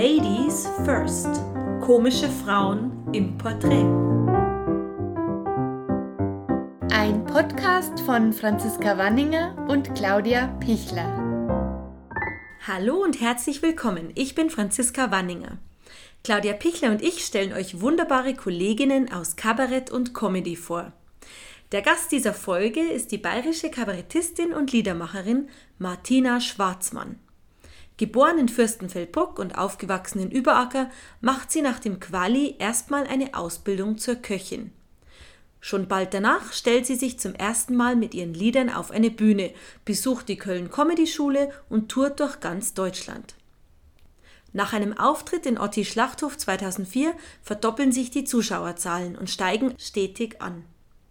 Ladies First. Komische Frauen im Porträt. Ein Podcast von Franziska Wanninger und Claudia Pichler. Hallo und herzlich willkommen. Ich bin Franziska Wanninger. Claudia Pichler und ich stellen euch wunderbare Kolleginnen aus Kabarett und Comedy vor. Der Gast dieser Folge ist die bayerische Kabarettistin und Liedermacherin Martina Schwarzmann. Geboren in Fürstenfeldbruck und aufgewachsen in Überacker, macht sie nach dem Quali erstmal eine Ausbildung zur Köchin. Schon bald danach stellt sie sich zum ersten Mal mit ihren Liedern auf eine Bühne, besucht die Köln Comedy Schule und tourt durch ganz Deutschland. Nach einem Auftritt in Otti Schlachthof 2004 verdoppeln sich die Zuschauerzahlen und steigen stetig an.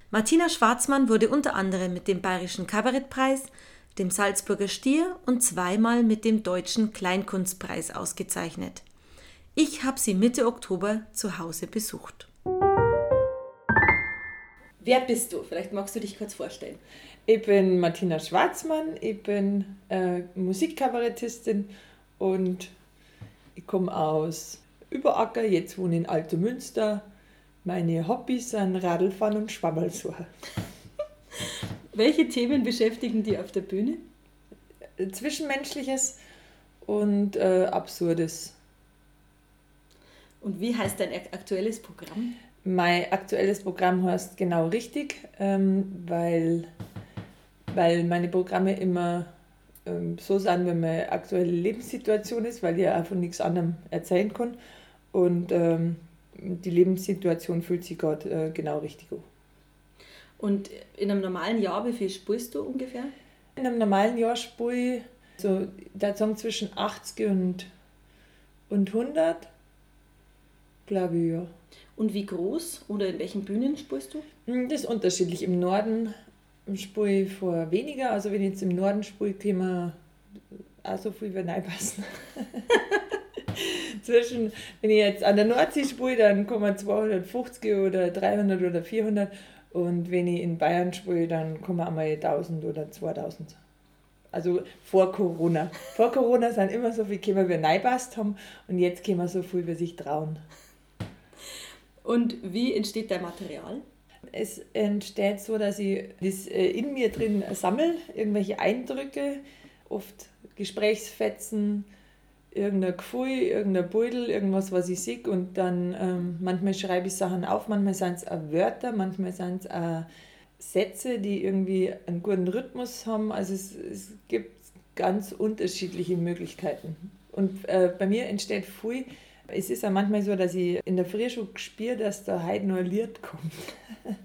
Martina Schwarzmann wurde unter anderem mit dem Bayerischen Kabarettpreis, dem Salzburger Stier und zweimal mit dem Deutschen Kleinkunstpreis ausgezeichnet. Ich habe sie Mitte Oktober zu Hause besucht. Wer bist du? Vielleicht magst du dich kurz vorstellen. Ich bin Martina Schwarzmann, ich bin äh, Musikkabarettistin und ich komme aus Überacker, jetzt wohne ich in Altomünster meine Hobbys sind Radlfahren und Schwammerlsuche. Welche Themen beschäftigen die auf der Bühne? Zwischenmenschliches und äh, Absurdes. Und wie heißt dein aktuelles Programm? Mein aktuelles Programm heißt genau richtig, ähm, weil, weil meine Programme immer ähm, so sind, wenn meine aktuelle Lebenssituation ist, weil ich ja auch von nichts anderem erzählen kann. Und ähm, die Lebenssituation fühlt sich gerade äh, genau richtig an. Und in einem normalen Jahr, wie viel spulst du ungefähr? In einem normalen Jahr spule ich so, da sagen zwischen 80 und, und 100, glaube ich, ja. Und wie groß oder in welchen Bühnen spulst du? Hm, das ist unterschiedlich. Im Norden spule ich vor weniger, also wenn ich jetzt im Norden spule, können wir auch so viel wie reinpassen. zwischen, wenn ich jetzt an der Nordsee spiele, dann kommen 250 oder 300 oder 400 und wenn ich in Bayern spiele, dann kommen einmal 1000 oder 2000. Also vor Corona. Vor Corona sind immer so viele Kämmer, wie neibast haben und jetzt können wir so viel, wie sich trauen. Und wie entsteht dein Material? Es entsteht so, dass ich das äh, in mir drin sammle, irgendwelche Eindrücke, oft Gesprächsfetzen, irgendein Gefühl, irgendein Beutel, irgendwas, was ich sehe. Und dann ähm, manchmal schreibe ich Sachen auf, manchmal sind es auch Wörter, manchmal sind es auch Sätze, die irgendwie einen guten Rhythmus haben. Also es, es gibt ganz unterschiedliche Möglichkeiten. Und äh, bei mir entsteht viel. Es ist ja manchmal so, dass ich in der Früh schon spüre, dass da heute noch ein Lied kommt.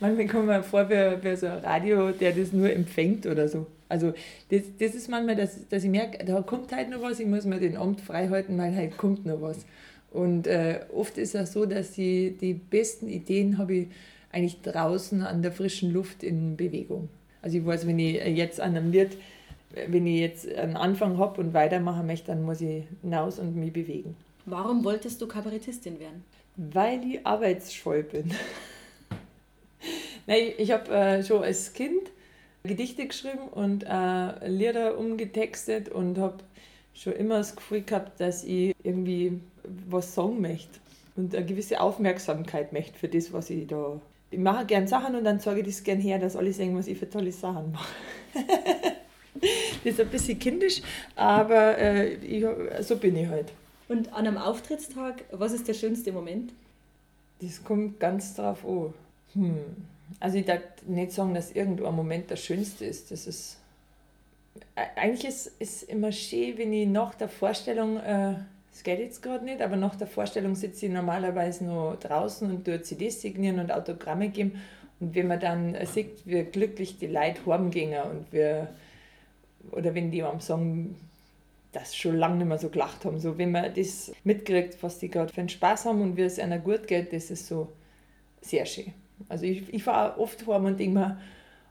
manchmal kommt mir vor wie, wie so ein Radio, der das nur empfängt oder so. Also das, das ist manchmal, dass, dass ich merke, da kommt halt noch was, ich muss mir den Abend frei halten, weil halt kommt noch was. Und äh, oft ist es so, dass die, die besten Ideen habe ich eigentlich draußen an der frischen Luft in Bewegung. Also ich weiß, wenn ich jetzt an einem Lied, wenn ich jetzt einen Anfang habe und weitermachen möchte, dann muss ich hinaus und mich bewegen. Warum wolltest du Kabarettistin werden? Weil ich arbeitsscheu bin. Nein, ich habe äh, schon als Kind Gedichte geschrieben und äh, Lieder umgetextet und habe schon immer das Gefühl gehabt, dass ich irgendwie was sagen möchte und eine gewisse Aufmerksamkeit möchte für das, was ich da. Ich mache gern Sachen und dann sage ich das gern her, dass alle sehen, was ich für tolle Sachen mache. das ist ein bisschen kindisch, aber äh, ich, so bin ich halt. Und an einem Auftrittstag, was ist der schönste Moment? Das kommt ganz drauf an. Hm. Also ich darf nicht sagen, dass irgendwo ein Moment der schönste ist. Das ist eigentlich ist es immer schön, wenn ich nach der Vorstellung, äh, das geht jetzt gerade nicht, aber nach der Vorstellung sitze ich normalerweise noch draußen und tue CDs signieren und Autogramme geben. Und wenn man dann sieht, wie glücklich die Leute heimgehen und wir, oder wenn die am sagen, dass schon lange nicht mehr so gelacht haben, so wenn man das mitkriegt, was die gerade für einen Spaß haben und wie es einer gut geht, das ist so sehr schön. Also ich, ich fahre oft vor und denke mir,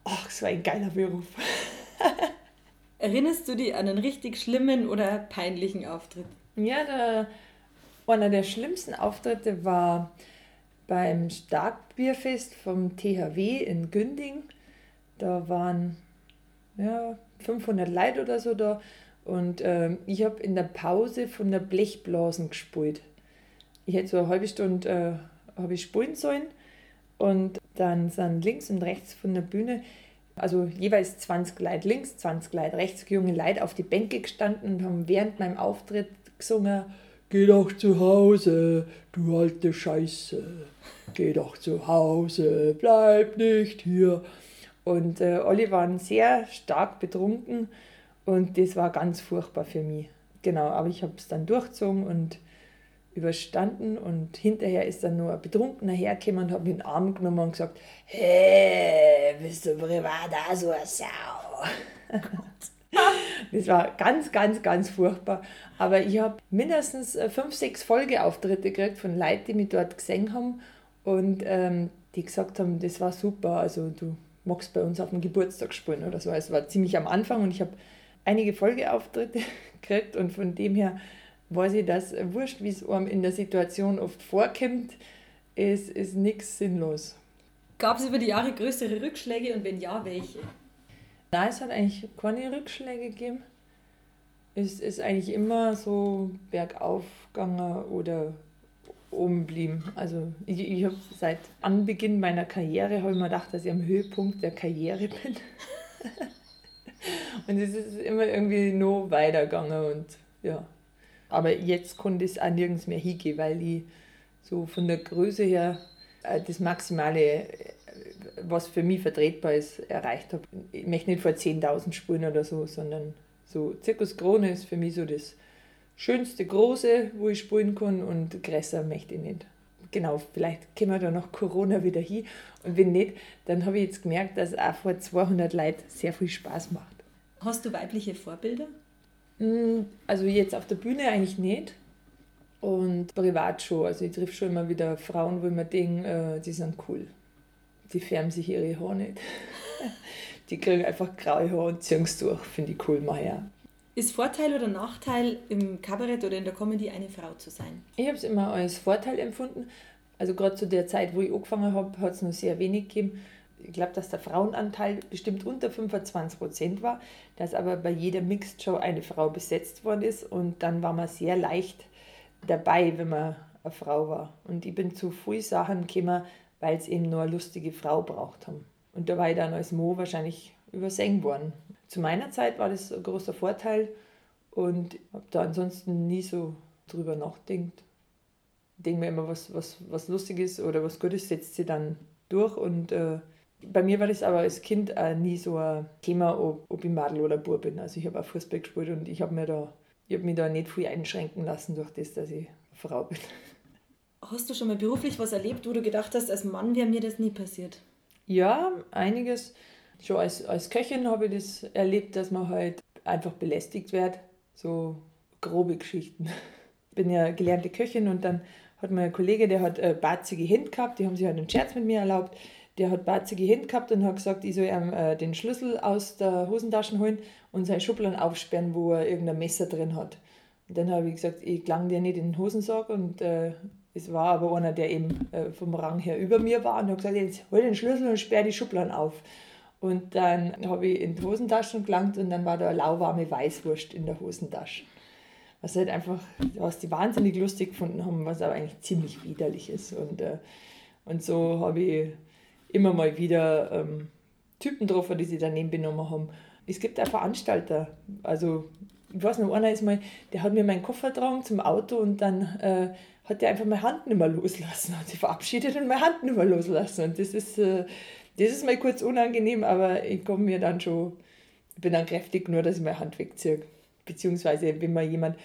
ach, so ein geiler Beruf. Erinnerst du dich an einen richtig schlimmen oder peinlichen Auftritt? Ja, der, einer der schlimmsten Auftritte war beim Starkbierfest vom THW in Günding. Da waren ja, 500 Leute oder so da Und äh, ich habe in der Pause von der Blechblasen gespielt. Ich hätte so eine halbe Stunde äh, habe ich spielen sollen und dann sind links und rechts von der Bühne, also jeweils 20 Leute links, 20 Leute rechts, junge Leute auf die Bänke gestanden und haben während meinem Auftritt gesungen, Geh doch zu Hause, du alte Scheiße. Geh doch zu Hause, bleib nicht hier. Und äh, alle waren sehr stark betrunken und das war ganz furchtbar für mich. Genau, aber ich habe es dann durchgezogen und überstanden und hinterher ist dann nur ein Betrunkener hergekommen und hat in den Arm genommen und gesagt, hey, bist du privat auch so eine Sau? das war ganz, ganz, ganz furchtbar. Aber ich habe mindestens äh, fünf, sechs Folgeauftritte gekriegt von Leuten, die mich dort gesehen haben und ähm, die gesagt haben, das war super, also du magst bei uns auf dem Geburtstag spielen oder so. Es war ziemlich am Anfang und ich habe einige Folgeauftritte gekriegt und von dem her weiß ich, dass wurscht, wie es einem in der Situation oft vorkommt, es ist nichts sinnlos. Gab es über die Jahre größere Rückschläge und wenn ja, welche? Nein, es hat eigentlich keine Rückschläge gegeben. Es ist eigentlich immer so bergauf gegangen oder oben blieben. Also ich, ich habe seit Anbeginn meiner Karriere ich mir gedacht, dass ich am Höhepunkt der Karriere bin. und es ist immer irgendwie noch weitergegangen und ja. Aber jetzt konnte ich auch nirgends mehr hingehen, weil ich so von der Größe her äh, das Maximale, äh, was für mich vertretbar ist, erreicht habe. Ich möchte nicht vor 10.000 Spuren oder so, sondern so Zirkus Krone ist für mich so das schönste Große, wo ich spielen kann und größer möchte ich nicht. Genau, vielleicht kommen wir da noch Corona wieder hin und wenn nicht, dann habe ich jetzt gemerkt, dass auch vor 200 Leuten sehr viel Spaß macht. Hast du weibliche Vorbilder? Hm, also jetzt auf der Bühne eigentlich nicht. Und privat schon. Also ich treffe schon immer wieder Frauen, wo ich mir denke, äh, die sind cool. Die färben sich ihre Haare nicht. die kriegen einfach graue Haare und ziehen es durch. Finde ich cool, mach ja. Ist Vorteil oder Nachteil im Kabarett oder in der Comedy eine Frau zu sein? Ich habe es immer als Vorteil empfunden. Also gerade zu der Zeit, wo ich angefangen habe, hat es noch sehr wenig gegeben ich glaube, dass der Frauenanteil bestimmt unter 25 Prozent war, dass aber bei jeder Mixed Show eine Frau besetzt worden ist und dann war man sehr leicht dabei, wenn man eine Frau war. Und ich bin zu früh Sachen gekommen, weil es eben nur eine lustige Frau braucht haben. Und da war ich dann als Mo wahrscheinlich übersehen worden. Zu meiner Zeit war das ein großer Vorteil und habe da ansonsten nie so drüber nachgedacht. Ich denke mir immer, was, was, was lustig ist oder was Gutes setzt sie dann durch und äh, bei mir war das aber als Kind auch nie so ein Thema, ob, ob ich Madel oder Bub bin. Also ich habe auch Fußball gespielt und ich habe mir da, ich habe mich da nicht viel einschränken lassen durch das, dass ich Frau bin. Hast du schon mal beruflich was erlebt, wo du gedacht hast, als Mann wäre mir das nie passiert? Ja, einiges. Schon als, als Köchin habe ich das erlebt, dass man halt einfach belästigt wird. So grobe Geschichten. Ich bin ja gelernte Köchin und dann hat mein Kollege, der hat äh, barzige Hände gehabt, die haben sich halt einen Scherz mit mir erlaubt der hat barzige Hände gehabt und hat gesagt, ich soll ihm äh, den Schlüssel aus der Hosentasche holen und seine Schubladen aufsperren, wo er irgendein Messer drin hat. Und dann habe ich gesagt, ich klang dir nicht in den Hosensack und äh, es war aber einer, der eben äh, vom Rang her über mir war und hat gesagt, jetzt hol den Schlüssel und sperr die Schubladen auf. Und dann habe ich in die Hosentasche gelangt und dann war da eine lauwarme Weißwurst in der Hosentasche. Was halt einfach, was die wahnsinnig lustig gefunden haben, was aber eigentlich ziemlich widerlich ist. Und, äh, und so habe ich immer mal wieder ähm, Typen getroffen, die sich daneben benommen haben. Es gibt auch Veranstalter, also ich weiß noch, einer ist mal, der hat mir meinen Koffer getragen zum Auto und dann äh, hat der einfach meine Hand nicht mehr loslassen, hat sich verabschiedet und meine Hand nicht mehr loslassen. Und das ist, äh, das ist mal kurz unangenehm, aber ich komme mir dann schon, ich bin dann kräftig, nur dass ich meine Hand wegziehe. Beziehungsweise, wenn man jemand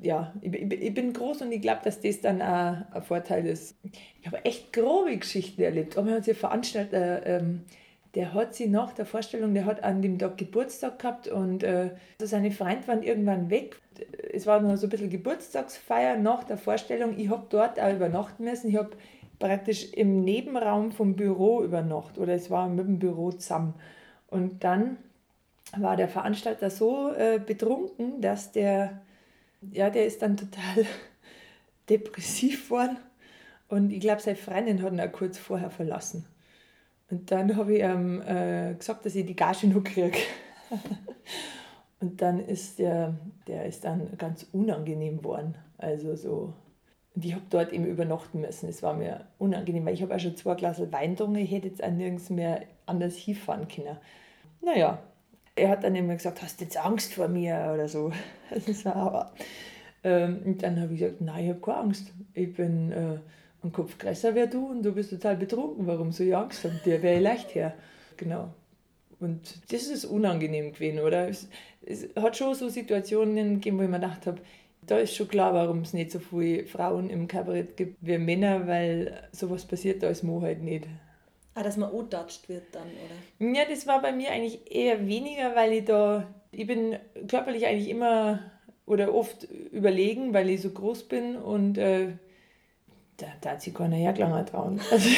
ja, ich, ich, bin groß und ich glaube, dass das dann auch ein Vorteil ist. Ich habe echt grobe Geschichten erlebt. Aber hat sich Veranstalter, ähm, der hat sie nach der Vorstellung, der hat an dem Tag Geburtstag gehabt und äh, seine Freunde waren irgendwann weg. Es war noch so ein bisschen Geburtstagsfeier nach der Vorstellung. Ich habe dort auch übernachten müssen. Ich habe praktisch im Nebenraum vom Büro übernachtet oder es war mit dem Büro zusammen. Und dann war der Veranstalter so äh, betrunken, dass der ja, der ist dann total depressiv geworden. Und ich glaube, seine Freundin hat ihn auch kurz vorher verlassen. Und dann habe ich ihm äh, gesagt, dass ich die Gage noch kriege. Und dann ist der, der ist dann ganz unangenehm geworden. Also so. Und ich habe dort eben übernachten müssen. Es war mir unangenehm, weil ich habe auch schon zwei Glas Wein getrunken. Ich hätte jetzt auch nirgends mehr anders hinfahren können. Naja, er hat dann immer gesagt, hast du jetzt Angst vor mir oder so. Das war aber. Ähm, und dann habe ich gesagt, nein, ich habe keine Angst. Ich bin äh, ein Kopf größer wie du und du bist total betrunken. Warum soll ich Angst haben? Der wäre leicht her. Genau. Und das ist unangenehm gewesen, oder? Es, es hat schon so Situationen gegeben, wo ich mir gedacht habe, da ist schon klar, warum es nicht so viele Frauen im Kabarett gibt wie Männer, weil sowas passiert da als Mo halt nicht. Ah, dass man antatscht wird dann, oder? Ja, das war bei mir eigentlich eher weniger, weil ich da, ich bin körperlich eigentlich immer oder oft überlegen, weil ich so groß bin und äh, da, da hat sich keiner hergelangt trauen. Also,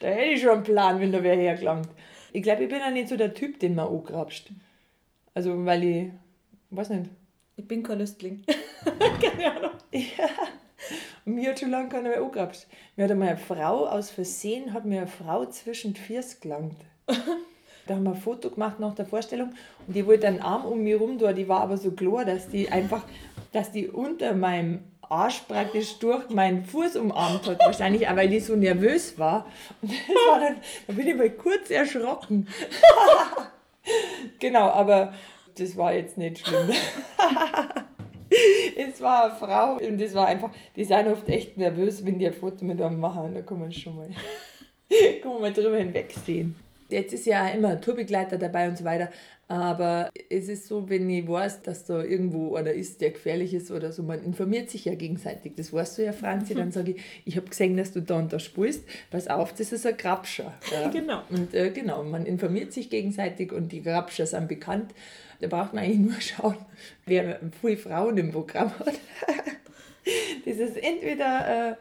da hätte ich schon einen Plan, wenn da wer hergelangt. Ich glaube, ich bin auch nicht so der Typ, den man angrapscht. Also, weil ich, weiß nicht. Ich bin kein Lüstling. Keine Ahnung. Ja. Und mir hat schon lange keiner mehr angrapscht. Mir hat einmal eine Frau aus Versehen, hat mir eine Frau zwischen die Füße gelangt. Da haben wir ein Foto gemacht nach der Vorstellung und die wollte einen Arm um mich rum tun, die war aber so klar, dass die einfach, dass die unter meinem Arsch praktisch durch meinen Fuß umarmt hat. Wahrscheinlich auch, weil ich so nervös war. Und das war dann, da bin ich mal kurz erschrocken. genau, aber das war jetzt nicht schlimm. es war eine Frau und das war einfach, die sind oft echt nervös, wenn die ein Foto mit einem machen. Da kann man schon mal, kann man mal drüber hinwegsehen. Jetzt ist ja immer ein Tourbegleiter dabei und so weiter. Aber es ist so, wenn ich weiß, dass da irgendwo einer ist, der gefährlich ist oder so, man informiert sich ja gegenseitig. Das weißt du ja, Franzi. Dann sage ich, ich habe gesehen, dass du da und da spulst. Pass auf, das ist ein Grabscher. Ja. Genau. Und äh, genau, man informiert sich gegenseitig und die Grabscher sind bekannt. Da braucht man eigentlich nur schauen, wer viele Frauen im Programm hat. das ist entweder äh,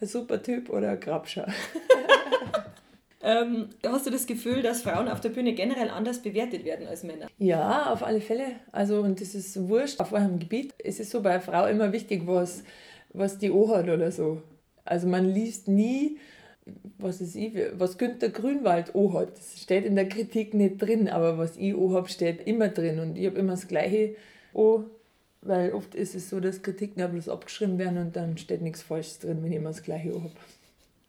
ein super Typ oder ein Grabscher. Ähm, hast du das Gefühl, dass Frauen auf der Bühne generell anders bewertet werden als Männer? Ja, auf alle Fälle. Also, und das ist wurscht auf eurem Gebiet. Es ist so bei einer Frau immer wichtig, was, was die hat oder so. Also, man liest nie, was ist ich, was Günter Grünwald hat. Das steht in der Kritik nicht drin, aber was ich habe, steht immer drin. Und ich habe immer das Gleiche O, weil oft ist es so, dass Kritiken bloß abgeschrieben werden und dann steht nichts Falsches drin, wenn ich immer das Gleiche habe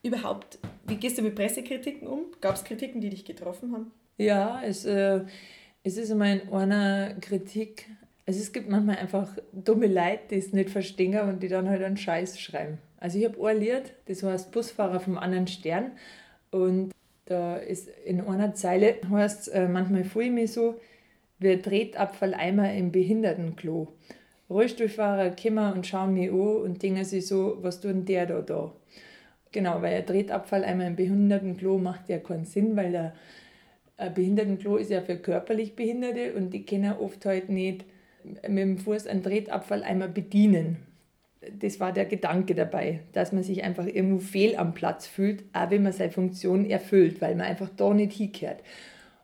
überhaupt, wie gehst du mit Pressekritiken um? Gab es Kritiken, die dich getroffen haben? Ja, es, äh, es ist immer in einer Kritik, also es gibt manchmal einfach dumme Leute, die es nicht verstehen und die dann halt einen Scheiß schreiben. Also ich habe ein Lied, das heißt Busfahrer vom anderen Stern und da ist in einer Zeile, heißt äh, manchmal fühle ich mich so, wie Tretabfalleimer im Behindertenklo. Rollstuhlfahrer kommen und schauen mich an und denken sich so, was tut der da da? Genau, weil ein Tretabfall einmal im Behindertenklo macht ja keinen Sinn, weil der ein Behindertenklo ist ja für körperlich Behinderte und die können oft halt nicht mit dem Fuß einen Tretabfall einmal bedienen. Das war der Gedanke dabei, dass man sich einfach irgendwo fehl am Platz fühlt, auch wenn man seine Funktion erfüllt, weil man einfach da nicht hinkehrt.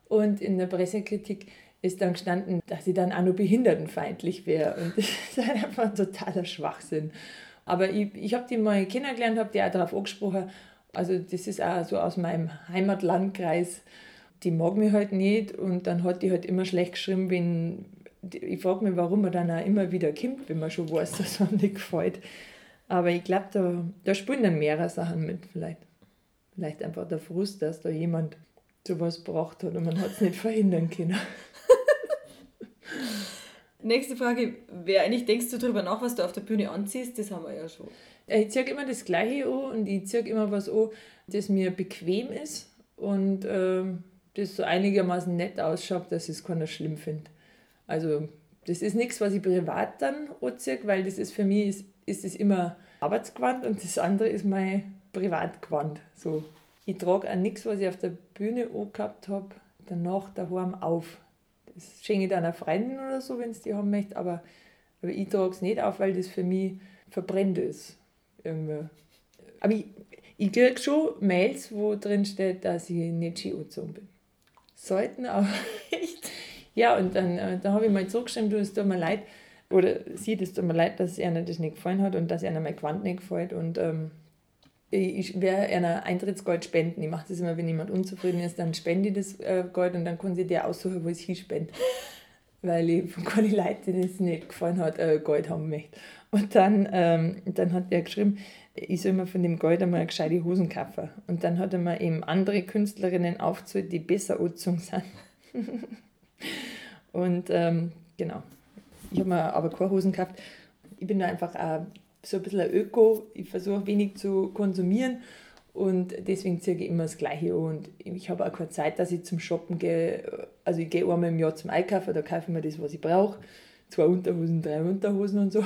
Und in der Pressekritik ist dann gestanden, dass sie dann auch noch behindertenfeindlich wäre. Und das ist einfach ein totaler Schwachsinn. Aber ich, ich habe die mal kennengelernt, habe die auch darauf angesprochen. Also das ist auch so aus meinem Heimatlandkreis. Die mag mich halt nicht und dann hat die halt immer schlecht geschrieben, wenn ich frage mich, warum man dann auch immer wieder kommt, wenn man schon weiß, dass man nicht gefällt. Aber ich glaube, da, da spielen dann mehrere Sachen mit vielleicht. Vielleicht einfach der Frust, dass da jemand sowas braucht hat und man hat es nicht verhindern können. Nächste Frage wäre eigentlich, denkst du darüber nach, was du auf der Bühne anziehst? Das haben wir ja schon. Ich ziehe immer das Gleiche an und ich ziehe immer was an, das mir bequem ist und äh, das so einigermaßen nett ausschaut, dass es keiner schlimm findet. Also das ist nichts, was ich privat dann anziehe, weil das ist für mich ist, ist das immer Arbeitsgewand und das andere ist mein Privatgewand. So. Ich trage auch nichts, was ich auf der Bühne angehabt habe, danach daheim auf. Das schenke ich dann einer Freundin oder so, wenn es die haben möchte, aber, aber ich trage es nicht auf, weil das für mich verbrennt ist. Irgendwie. Aber ich, ich kriege schon Mails, wo drin steht, dass ich nicht Ski angezogen bin. Sollten aber echt. Ja, und dann, äh, dann habe ich mal zurückgeschrieben, du, es tut mir leid, oder sie, es tut mir leid, dass er das nicht gefallen hat und dass er mein Quant nicht gefällt. Und ähm, ich werde einer Eintrittsgold spenden. Ich mache das immer, wenn jemand unzufrieden ist, dann spende ich das äh, Gold und dann kann sie der aussuchen, wo ich es hinspende. Weil ich von keine Leute, denen es nicht gefallen hat, äh, Gold haben möchte. Und dann, ähm, dann hat er geschrieben, ich soll mir von dem Gold einmal gescheite Hosen kaufen. Und dann hat er mir eben andere Künstlerinnen aufgezählt, die besser angezogen sind. und ähm, genau, ich habe mir aber keine Hosen gekauft. Ich bin da einfach auch so ein bisschen Öko. Ich versuche wenig zu konsumieren und deswegen ziehe ich immer das Gleiche an. Und ich habe auch keine Zeit, dass ich zum Shoppen gehe. Also ich gehe einmal im Jahr zum Einkaufen, da kaufe ich mir das, was ich brauche. Zwei Unterhosen, drei Unterhosen und so.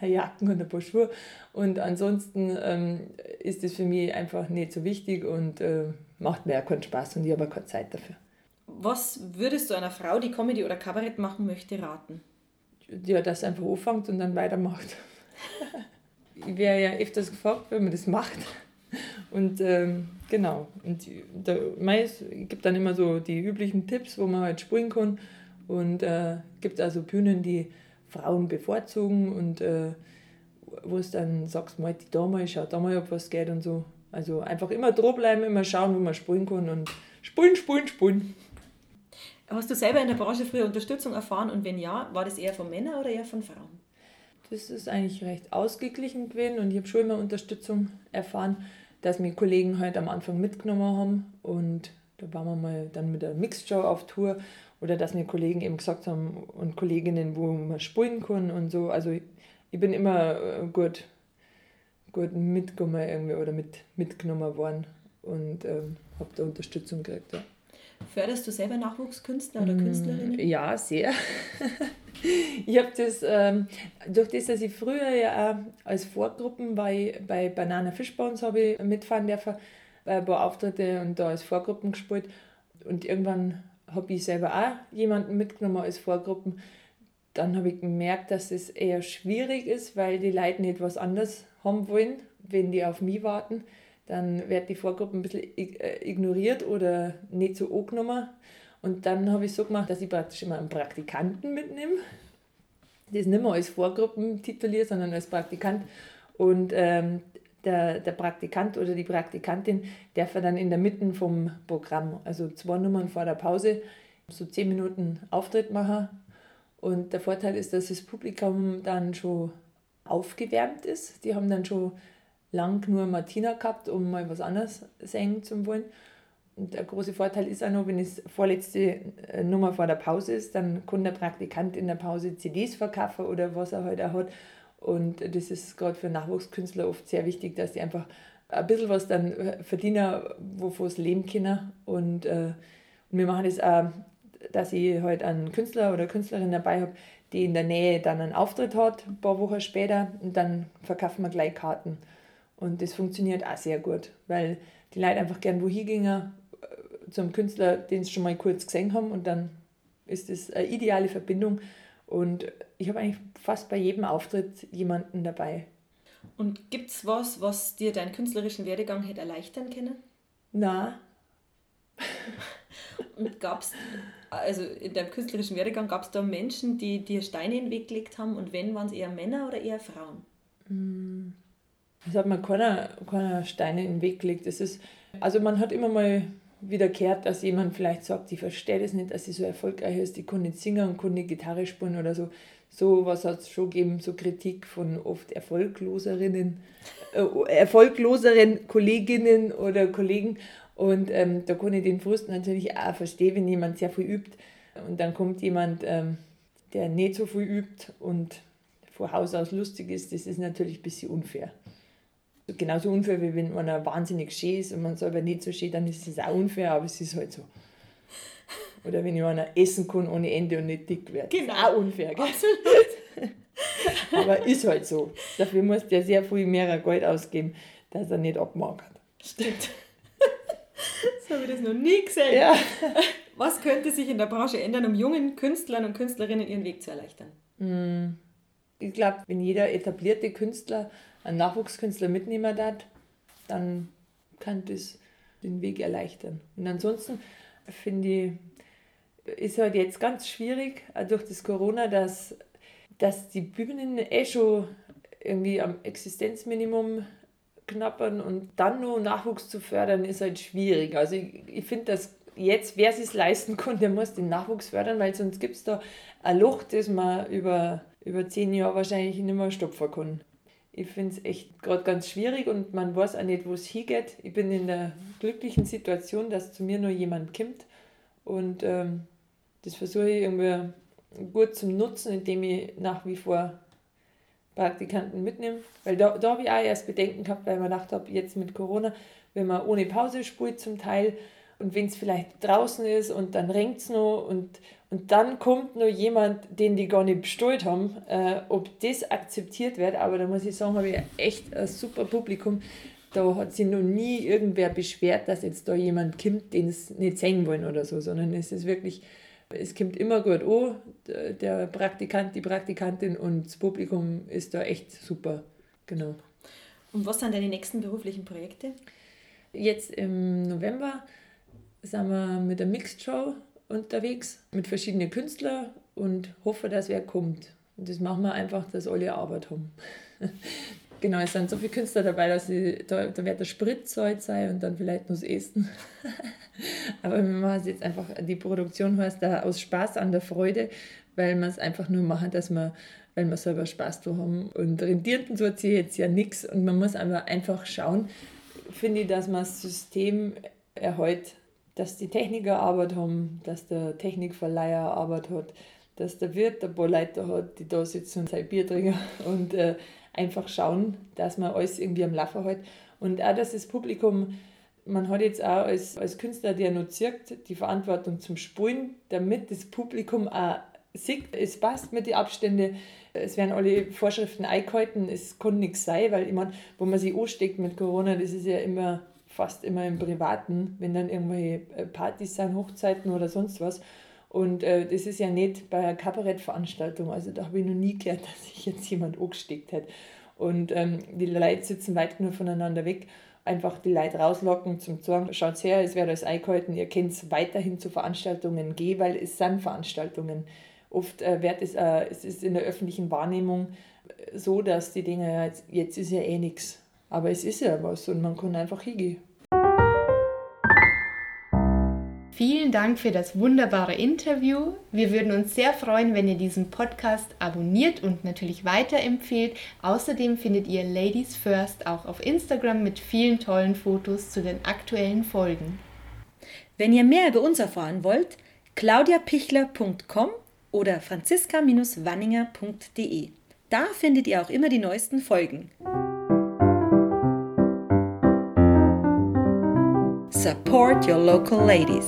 Jacken und ein paar Schuhe. Und ansonsten ähm, ist das für mich einfach nicht so wichtig und äh, macht mir auch keinen Spaß und ich habe auch keine Zeit dafür. Was würdest du einer Frau, die Comedy oder Kabarett machen möchte, raten? Ja, dass sie einfach anfängt und dann weitermacht. Ich werde ja öfters gefragt, wenn man das macht. Und ähm, genau, und da, meist gibt dann immer so die üblichen Tipps, wo man halt springen kann. Und äh, gibt also Bühnen, die Frauen bevorzugen und äh, wo es dann sagst, mal die da mal, schau da mal, ob was geht und so. Also einfach immer dranbleiben, immer schauen, wo man springen kann und spulen, spulen, spulen. Hast du selber in der Branche früher Unterstützung erfahren und wenn ja, war das eher von Männern oder eher von Frauen? Das ist eigentlich recht ausgeglichen gewesen und ich habe schon immer Unterstützung erfahren, dass mir Kollegen halt am Anfang mitgenommen haben und da waren wir mal dann mit der Mixshow auf Tour oder dass mir Kollegen eben gesagt haben und Kolleginnen, wo man spulen kann und so. Also ich bin immer äh, gut, gut mitgekommen irgendwie oder mit, mitgenommen worden und ähm, habe da Unterstützung gekriegt. Ja. Förderst du selber Nachwuchskünstler oder mm, Künstlerinnen? Ja, sehr. ich habe das, ähm, durch das, dass ich früher ja auch als Vorgruppen bei, bei Banana Fishbones habe ich mitfahren dürfen, ein paar Auftritte und da als Vorgruppen gespielt. Und irgendwann habe ich selber auch jemanden mitgenommen als Vorgruppen. Dann habe ich gemerkt, dass es eher schwierig ist, weil die Leute nicht was anderes haben wollen, wenn die auf mich warten dann wird die Vorgruppe ein bisschen äh, ignoriert oder nicht so angenommen. Und dann habe ich so gemacht, dass ich praktisch immer einen Praktikanten mitnehme. Das nicht mehr als Vorgruppen tituliere, sondern als Praktikant. Und ähm, der, der Praktikant oder die Praktikantin darf dann in der Mitte vom Programm, also zwei Nummern vor der Pause, so zehn Minuten Auftritt machen. Und der Vorteil ist, dass das Publikum dann schon aufgewärmt ist. Die haben dann schon lang nur Martina gehabt, um mal was anderes singen zu wollen. Und der große Vorteil ist auch noch, wenn es vorletzte äh, Nummer vor der Pause ist, dann kann der Praktikant in der Pause CDs verkaufen oder was er halt auch hat. Und das ist gerade für Nachwuchskünstler oft sehr wichtig, dass die einfach ein bisschen was dann äh, verdienen, wovon sie leben können. Und, äh, und wir machen das auch, dass ich halt einen Künstler oder Künstlerin dabei habe, die in der Nähe dann einen Auftritt hat, ein paar Wochen später. Und dann verkaufen wir gleich Karten. Und das funktioniert auch sehr gut, weil die Leute einfach gern wohin gingen äh, zum Künstler, den sie schon mal kurz gesehen haben und dann ist das eine ideale Verbindung. Und ich habe eigentlich fast bei jedem Auftritt jemanden dabei. Und gibt es was, was dir deinen künstlerischen Werdegang hätte erleichtern können? Na. Und gab es, also in deinem künstlerischen Werdegang, gab es da Menschen, die dir Steine in den Weg gelegt haben? Und wenn, waren es eher Männer oder eher Frauen? Mm. Das hat man keiner, keiner Steine in den Weg gelegt. Das ist, also man hat immer mal wieder gehört, dass jemand vielleicht sagt, ich verstehe das nicht, dass sie so erfolgreich ist, die kann nicht singen und kann Gitarre spielen oder so. So was hat es schon gegeben, so Kritik von oft erfolgloserinnen, äh, erfolgloseren Kolleginnen oder Kollegen. Und ähm, da kann ich den Frust natürlich auch verstehen, wenn jemand sehr viel übt und dann kommt jemand, ähm, der nicht so viel übt und von Haus aus lustig ist, das ist natürlich ein bisschen unfair genauso unfair, wie wenn einer wahnsinnig schön ist und man selber nicht so schön, dann ist es auch unfair, aber es ist halt so. Oder wenn einer essen kann ohne Ende und nicht dick wird. Genau. Ist auch unfair, gell? Absolut. aber ist halt so. Dafür muss der sehr viel mehr Geld ausgeben, dass er nicht abmagert. Stimmt. so habe ich das noch nie gesehen. Ja. Was könnte sich in der Branche ändern, um jungen Künstlern und Künstlerinnen ihren Weg zu erleichtern? Hm. Ich glaube, wenn jeder etablierte Künstler einen Nachwuchskünstler mitnehmen darf, dann kann das den Weg erleichtern. Und ansonsten finde ich, ist halt jetzt ganz schwierig, durch das Corona, dass, dass die Bühnen eh schon irgendwie am Existenzminimum knappern und dann nur Nachwuchs zu fördern, ist halt schwierig. Also ich, ich finde, dass jetzt, wer es leisten kann, der muss den Nachwuchs fördern, weil sonst gibt es da ein Loch, das man über, über zehn Jahre wahrscheinlich nicht mehr stopfen kann. Ich finde es echt gerade ganz schwierig und man weiß auch nicht, wo es hingeht. Ich bin in der glücklichen Situation, dass zu mir nur jemand kommt und ähm, das versuche ich irgendwie gut zum Nutzen, indem ich nach wie vor Praktikanten mitnehme. Weil da, da habe ich auch erst Bedenken gehabt, weil ich mir gedacht habe, jetzt mit Corona, wenn man ohne Pause spielt zum Teil, und wenn es vielleicht draußen ist und dann regnet es noch und, und dann kommt noch jemand, den die gar nicht bestellt haben, äh, ob das akzeptiert wird. Aber da muss ich sagen, habe ich echt ein super Publikum. Da hat sich noch nie irgendwer beschwert, dass jetzt da jemand kommt, den es nicht sehen wollen oder so, sondern es ist wirklich, es kommt immer gut an, der Praktikant, die Praktikantin und das Publikum ist da echt super. Genau. Und was sind deine nächsten beruflichen Projekte? Jetzt im November sind wir mit der Mixed Show unterwegs mit verschiedenen Künstlern und hoffe, dass wer kommt. Und das machen wir einfach, dass alle Arbeit haben. genau, es sind so viele Künstler dabei, dass ich, da, da wird der Sprit sein und dann vielleicht das Essen. Aber wir machen es jetzt einfach, die Produktion heißt da aus Spaß an der Freude, weil wir es einfach nur machen, dass wir, weil wir selber Spaß da haben. Und rentieren tut sich jetzt ja nichts und man muss einfach schauen, finde ich, dass man das System erhält dass die Techniker Arbeit haben, dass der Technikverleiher Arbeit hat, dass der Wirt ein paar Leute hat, die da sitzen und sein Bier trinken und äh, einfach schauen, dass man alles irgendwie am Laufen hat. Und auch, dass das Publikum, man hat jetzt auch als, als Künstler, der noch zirkt, die Verantwortung zum Spulen, damit das Publikum auch sieht, es passt mit den Abständen, es werden alle Vorschriften eingehalten, es kann nichts sein, weil ich meine, wo man sich ansteckt mit Corona, das ist ja immer fast immer im Privaten, wenn dann irgendwelche äh, Partys sind, Hochzeiten oder sonst was. Und äh, das ist ja nicht bei einer Kabarettveranstaltung. Also da habe ich noch nie gehört, dass sich jetzt jemand angesteckt hat. Und ähm, die Leute sitzen weit nur voneinander weg. Einfach die Leute rauslocken zum sagen, schaut her, es wird alles eingehalten, ihr könnt weiterhin zu Veranstaltungen gehen, weil es sind Veranstaltungen. Oft äh, wird es, äh, es ist in der öffentlichen Wahrnehmung äh, so, dass die Dinge, jetzt, jetzt ist ja eh nichts aber es ist ja was und man kann einfach hingehen. Vielen Dank für das wunderbare Interview. Wir würden uns sehr freuen, wenn ihr diesen Podcast abonniert und natürlich weiterempfehlt. Außerdem findet ihr Ladies First auch auf Instagram mit vielen tollen Fotos zu den aktuellen Folgen. Wenn ihr mehr über uns erfahren wollt, claudiapichler.com oder franziska-wanninger.de. Da findet ihr auch immer die neuesten Folgen. Support your local ladies.